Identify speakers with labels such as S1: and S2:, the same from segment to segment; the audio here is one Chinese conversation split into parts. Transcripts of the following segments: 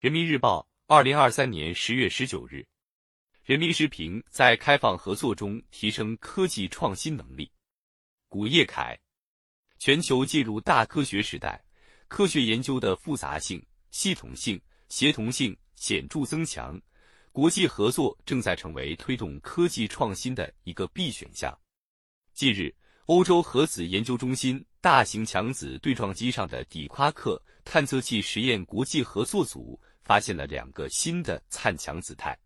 S1: 人民日报，二零二三年十月十九日。人民时评：在开放合作中提升科技创新能力。古叶凯，全球进入大科学时代，科学研究的复杂性、系统性、协同性显著增强，国际合作正在成为推动科技创新的一个必选项。近日，欧洲核子研究中心大型强子对撞机上的底夸克探测器实验国际合作组。发现了两个新的灿强子态。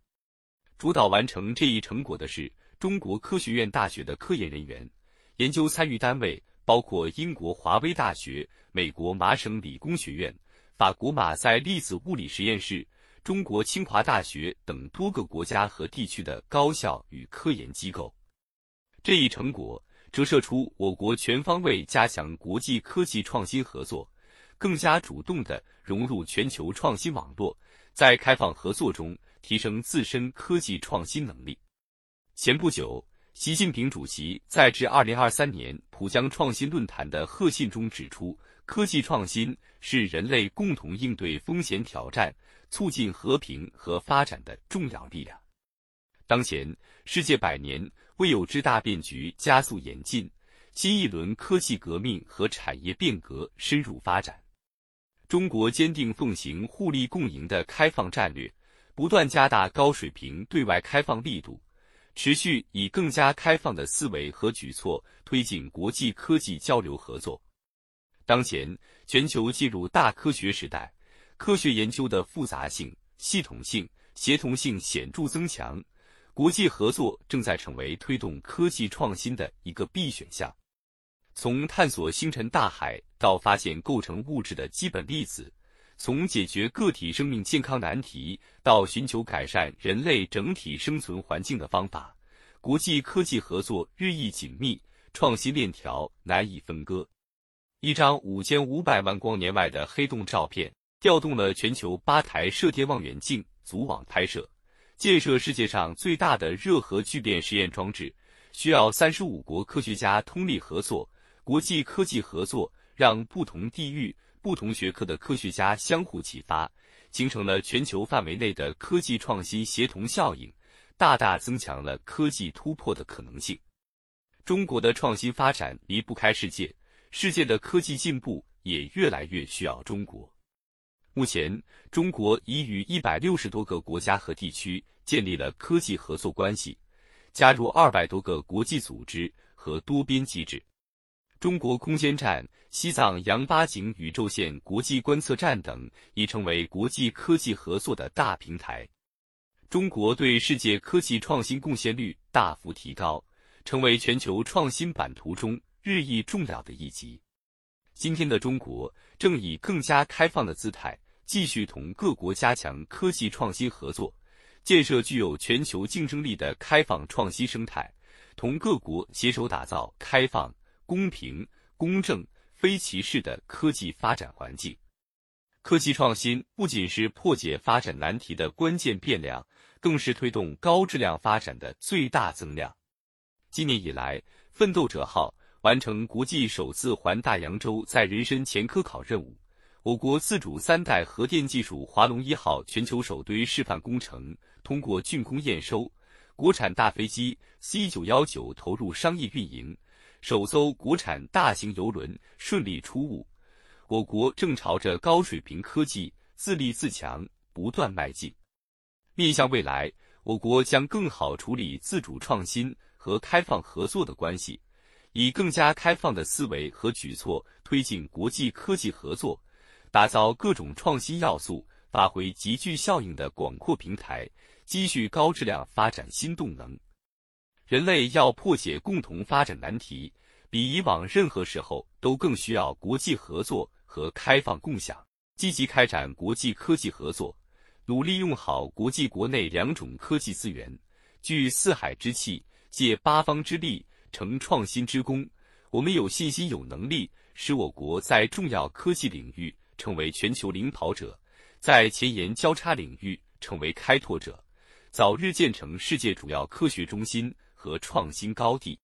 S1: 主导完成这一成果的是中国科学院大学的科研人员，研究参与单位包括英国华威大学、美国麻省理工学院、法国马赛粒子物理实验室、中国清华大学等多个国家和地区的高校与科研机构。这一成果折射出我国全方位加强国际科技创新合作。更加主动地融入全球创新网络，在开放合作中提升自身科技创新能力。前不久，习近平主席在致二零二三年浦江创新论坛的贺信中指出，科技创新是人类共同应对风险挑战、促进和平和发展的重要力量。当前，世界百年未有之大变局加速演进，新一轮科技革命和产业变革深入发展。中国坚定奉行互利共赢的开放战略，不断加大高水平对外开放力度，持续以更加开放的思维和举措推进国际科技交流合作。当前，全球进入大科学时代，科学研究的复杂性、系统性、协同性显著增强，国际合作正在成为推动科技创新的一个必选项。从探索星辰大海到发现构成物质的基本粒子，从解决个体生命健康难题到寻求改善人类整体生存环境的方法，国际科技合作日益紧密，创新链条难以分割。一张五千五百万光年外的黑洞照片，调动了全球八台射电望远镜组网拍摄。建设世界上最大的热核聚变实验装置，需要三十五国科学家通力合作。国际科技合作让不同地域、不同学科的科学家相互启发，形成了全球范围内的科技创新协同效应，大大增强了科技突破的可能性。中国的创新发展离不开世界，世界的科技进步也越来越需要中国。目前，中国已与一百六十多个国家和地区建立了科技合作关系，加入二百多个国际组织和多边机制。中国空间站、西藏羊八井宇宙线国际观测站等已成为国际科技合作的大平台。中国对世界科技创新贡献率大幅提高，成为全球创新版图中日益重要的一极。今天的中国正以更加开放的姿态，继续同各国加强科技创新合作，建设具有全球竞争力的开放创新生态，同各国携手打造开放。公平、公正、非歧视的科技发展环境。科技创新不仅是破解发展难题的关键变量，更是推动高质量发展的最大增量。今年以来，奋斗者号完成国际首次环大洋洲载人深潜科考任务，我国自主三代核电技术华龙一号全球首堆示范工程通过竣工验收，国产大飞机 C 九幺九投入商业运营。首艘国产大型邮轮顺利出坞，我国正朝着高水平科技自立自强不断迈进。面向未来，我国将更好处理自主创新和开放合作的关系，以更加开放的思维和举措推进国际科技合作，打造各种创新要素发挥集聚效应的广阔平台，积蓄高质量发展新动能。人类要破解共同发展难题，比以往任何时候都更需要国际合作和开放共享。积极开展国际科技合作，努力用好国际国内两种科技资源，聚四海之气，借八方之力，成创新之功。我们有信心、有能力，使我国在重要科技领域成为全球领跑者，在前沿交叉领域成为开拓者，早日建成世界主要科学中心。和创新高地。